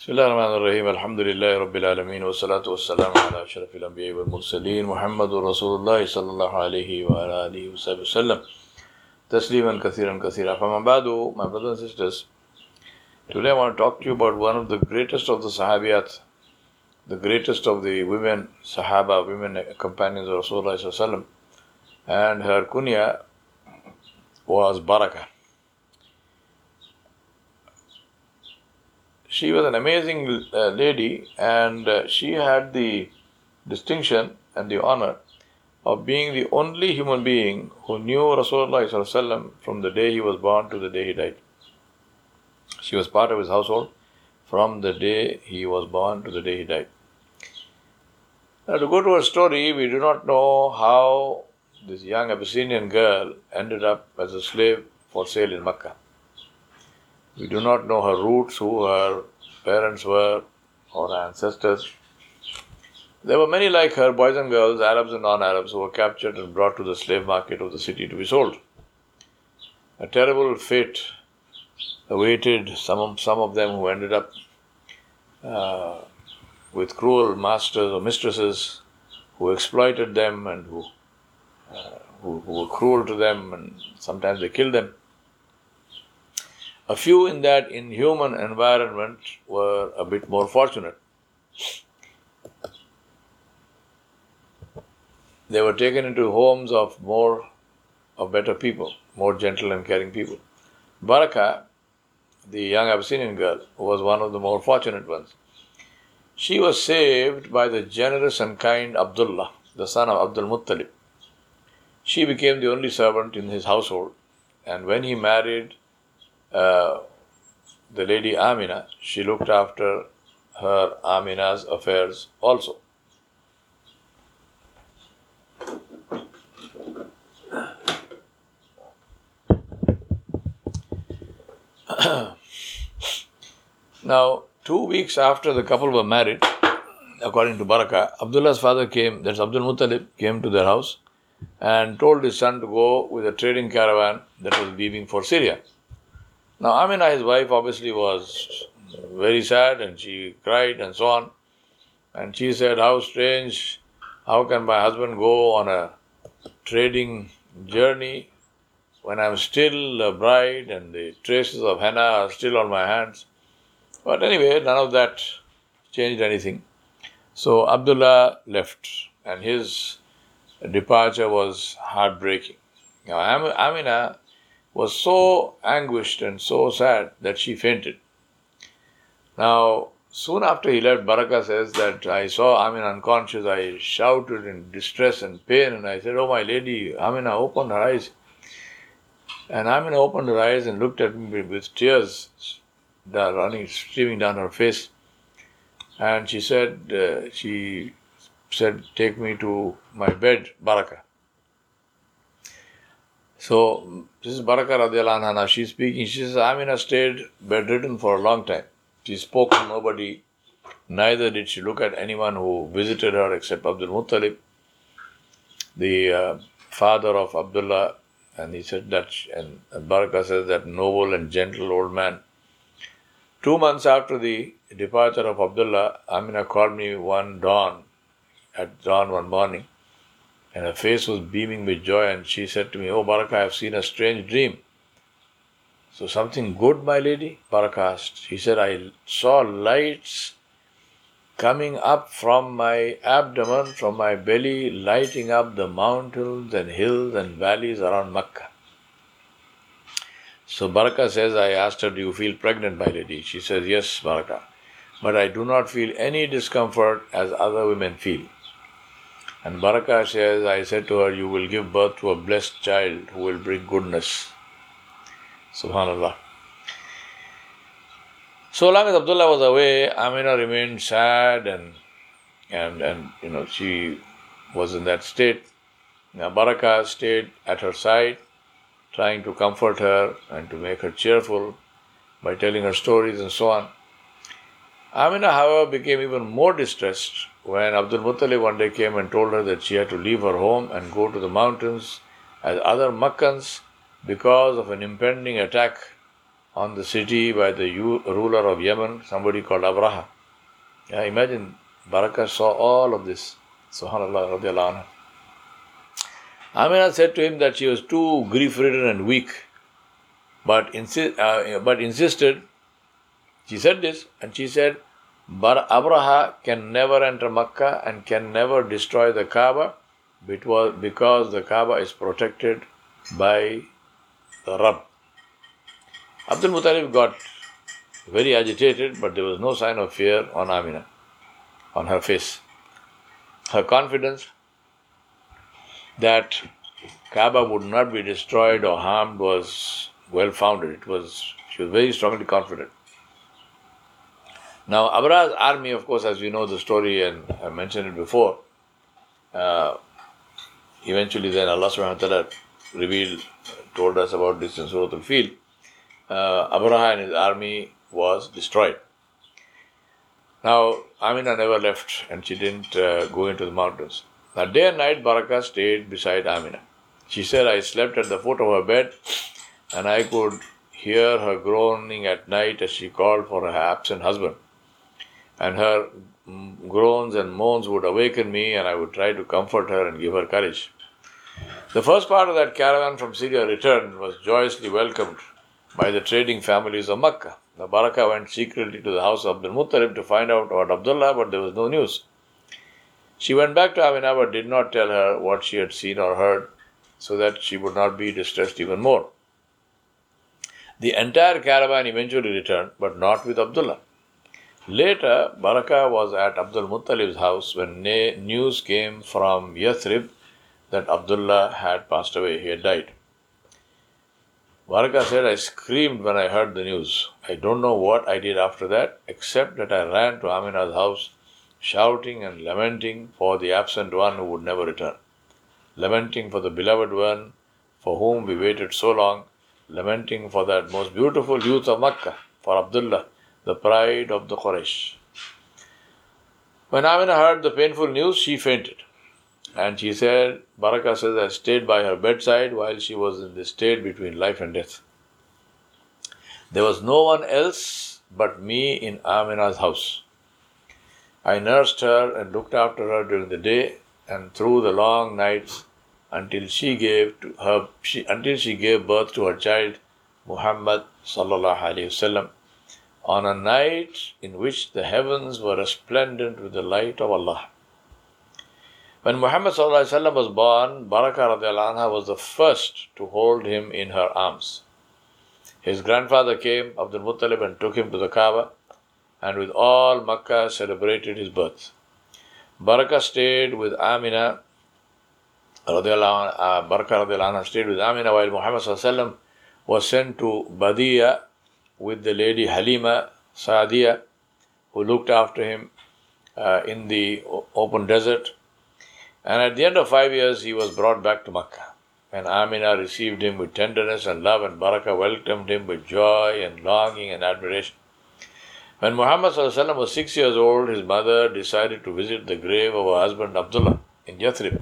بسم الله الرحمن الرحيم الحمد لله رب العالمين والصلاة والسلام على أشرف الأنبياء والمرسلين محمد رسول الله صلى الله عليه وعلى آله وصحبه وسلم تسليما كثيرا كثيرا فما بعد my brothers and sisters today I want to talk to you about one of the greatest of the Sahabiyat the greatest of the women Sahaba women companions of Rasulullah صلى الله عليه وسلم and her kunya was Barakah She was an amazing uh, lady and uh, she had the distinction and the honor of being the only human being who knew Rasulullah from the day he was born to the day he died. She was part of his household from the day he was born to the day he died. Now, to go to her story, we do not know how this young Abyssinian girl ended up as a slave for sale in Mecca. We do not know her roots, who her parents were, or her ancestors. There were many like her, boys and girls, Arabs and non Arabs, who were captured and brought to the slave market of the city to be sold. A terrible fate awaited some of, some of them who ended up uh, with cruel masters or mistresses who exploited them and who, uh, who, who were cruel to them, and sometimes they killed them. A few in that inhuman environment were a bit more fortunate. They were taken into homes of more, of better people, more gentle and caring people. Baraka, the young Abyssinian girl, was one of the more fortunate ones. She was saved by the generous and kind Abdullah, the son of Abdul Muttalib. She became the only servant in his household, and when he married uh, the lady Amina, she looked after her Amina's affairs also. now, two weeks after the couple were married, according to Baraka, Abdullah's father came, that's Abdul Muttalib, came to their house and told his son to go with a trading caravan that was leaving for Syria. Now, Amina, his wife, obviously was very sad and she cried and so on. And she said, How strange, how can my husband go on a trading journey when I'm still a bride and the traces of henna are still on my hands? But anyway, none of that changed anything. So Abdullah left and his departure was heartbreaking. Now, Amina was so anguished and so sad that she fainted. Now, soon after he left, Baraka says that I saw Amina unconscious. I shouted in distress and pain, and I said, Oh, my lady, Amina, open her eyes. And Amina opened her eyes and looked at me with tears that running, streaming down her face. And she said, uh, she said, Take me to my bed, Baraka. So this is Baraka radiallahu anha. She's speaking. She says, I'm in a state bedridden for a long time. She spoke to nobody. Neither did she look at anyone who visited her except Abdul Muttalib, the uh, father of Abdullah. And he said that, and Baraka says that noble and gentle old man. Two months after the departure of Abdullah, Amina called me one dawn, at dawn one morning and her face was beaming with joy, and she said to me, Oh, Baraka, I have seen a strange dream. So, something good, my lady? Baraka asked. She said, I saw lights coming up from my abdomen, from my belly, lighting up the mountains and hills and valleys around Mecca. So, Baraka says, I asked her, Do you feel pregnant, my lady? She says, Yes, Baraka. But I do not feel any discomfort as other women feel. And Baraka says, I said to her, You will give birth to a blessed child who will bring goodness. Subhanallah. So long as Abdullah was away, Amina remained sad and and and you know she was in that state. Now Baraka stayed at her side, trying to comfort her and to make her cheerful by telling her stories and so on. Amina, however, became even more distressed when Abdul Muttalib one day came and told her that she had to leave her home and go to the mountains as other Makkans because of an impending attack on the city by the ruler of Yemen, somebody called Abraha. Yeah, imagine Barakah saw all of this. Subhanallah radiallahu. Amina said to him that she was too grief ridden and weak, but, insi- uh, but insisted. She said this, and she said, But Abraha can never enter Makkah and can never destroy the Kaaba because the Kaaba is protected by the Rabb. Abdul Muttalib got very agitated, but there was no sign of fear on Amina, on her face. Her confidence that Kaaba would not be destroyed or harmed was well founded. It was she was very strongly confident. Now Abraha's army, of course, as you know the story and I mentioned it before, uh, eventually then Allah subhanahu wa ta'ala revealed, told us about this in Surah Al-Fil. Uh, Abraha and his army was destroyed. Now, Amina never left and she didn't uh, go into the mountains. Now, day and night, Baraka stayed beside Amina. She said, I slept at the foot of her bed and I could hear her groaning at night as she called for her absent husband. And her groans and moans would awaken me, and I would try to comfort her and give her courage. The first part of that caravan from Syria returned was joyously welcomed by the trading families of Makkah. The Baraka went secretly to the house of Abdul Muttalib to find out about Abdullah, but there was no news. She went back to Amina but did not tell her what she had seen or heard, so that she would not be distressed even more. The entire caravan eventually returned, but not with Abdullah. Later, Baraka was at Abdul Muttalib's house when news came from Yathrib that Abdullah had passed away, he had died. Baraka said, I screamed when I heard the news. I don't know what I did after that, except that I ran to Amina's house, shouting and lamenting for the absent one who would never return, lamenting for the beloved one for whom we waited so long, lamenting for that most beautiful youth of Makkah, for Abdullah, the pride of the Quraysh. When Amina heard the painful news, she fainted. And she said, Baraka says, I stayed by her bedside while she was in the state between life and death. There was no one else but me in Amina's house. I nursed her and looked after her during the day and through the long nights until she gave to her she, until she gave birth to her child Muhammad sallallahu alaihi wasallam on a night in which the heavens were resplendent with the light of Allah. When Muhammad was born, Baraka anha was the first to hold him in her arms. His grandfather came, Abdul Muttalib, and took him to the Kaaba, and with all Makkah celebrated his birth. Baraka stayed with Amina, uh, Baraka anha stayed with Amina while Muhammad was sent to Badia with the lady Halima Saadia, who looked after him uh, in the open desert. And at the end of five years, he was brought back to Makkah. And Amina received him with tenderness and love, and Baraka welcomed him with joy and longing and admiration. When Muhammad was six years old, his mother decided to visit the grave of her husband Abdullah in Yathrib.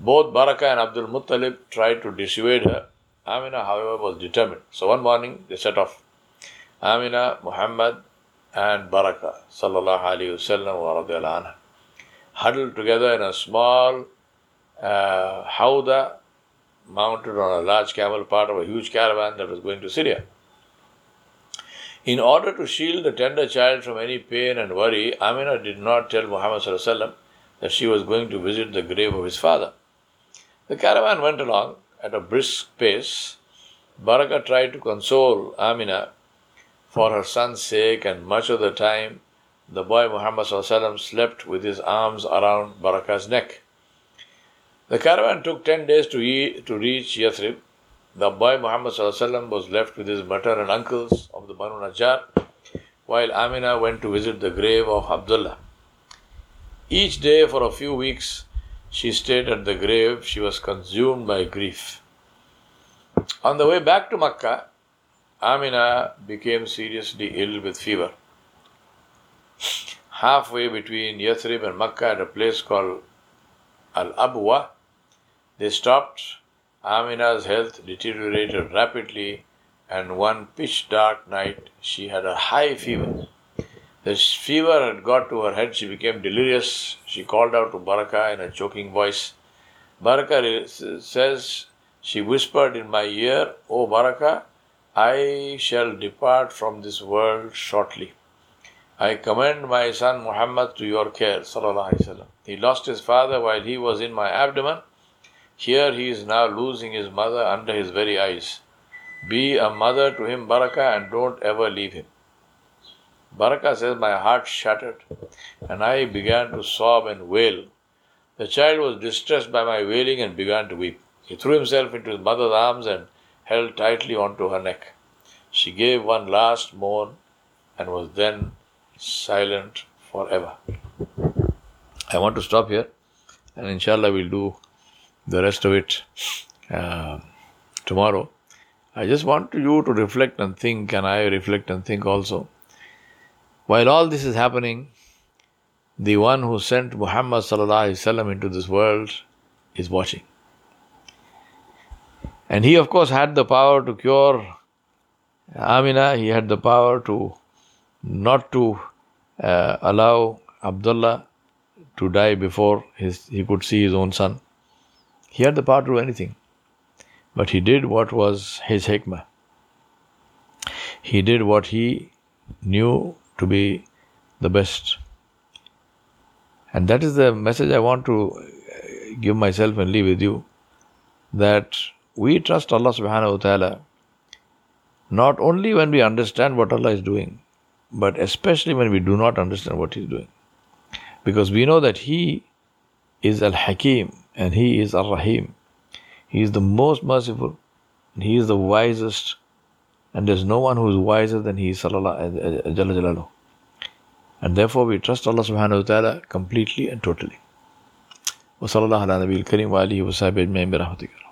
Both Baraka and Abdul Muttalib tried to dissuade her. Amina, however, was determined. So one morning they set off. Amina, Muhammad, and Baraka, sallallahu alayhi wasallam wa huddled together in a small uh, howdah mounted on a large camel, part of a huge caravan that was going to Syria. In order to shield the tender child from any pain and worry, Amina did not tell Muhammad that she was going to visit the grave of his father. The caravan went along at a brisk pace. Baraka tried to console Amina for her son's sake, and much of the time the boy Muhammad slept with his arms around Baraka's neck. The caravan took ten days to, to reach Yathrib. The boy Muhammad was left with his mother and uncles of the Banu Najjar, while Amina went to visit the grave of Abdullah. Each day for a few weeks she stayed at the grave. She was consumed by grief. On the way back to Makkah, Amina became seriously ill with fever. Halfway between Yathrib and Makkah at a place called Al Abwa, they stopped. Amina's health deteriorated rapidly and one pitch dark night she had a high fever. The fever had got to her head, she became delirious. She called out to Baraka in a choking voice. Baraka says, She whispered in my ear, O Baraka, I shall depart from this world shortly. I commend my son Muhammad to your care. He lost his father while he was in my abdomen. Here he is now losing his mother under his very eyes. Be a mother to him, Baraka, and don't ever leave him. Baraka says, My heart shattered, and I began to sob and wail. The child was distressed by my wailing and began to weep. He threw himself into his mother's arms and held tightly onto her neck. She gave one last moan and was then silent forever. I want to stop here, and inshallah, we'll do the rest of it uh, tomorrow. I just want you to reflect and think, and I reflect and think also. While all this is happening, the one who sent Muhammad into this world is watching. And he, of course, had the power to cure Amina, he had the power to not to uh, allow Abdullah to die before his, he could see his own son. He had the power to do anything. But he did what was his hikmah. He did what he knew to be the best. And that is the message I want to uh, give myself and leave with you that we trust Allah subhanahu wa ta'ala not only when we understand what Allah is doing, but especially when we do not understand what He is doing. Because we know that He is Al Hakim and He is Al Rahim. He is the most merciful and He is the wisest, and there's no one who is wiser than He is. And therefore, we trust Allah subhanahu wa ta'ala completely and totally. وصلى الله على نبي الكريم وآله وصحبه أجمعين برحمتك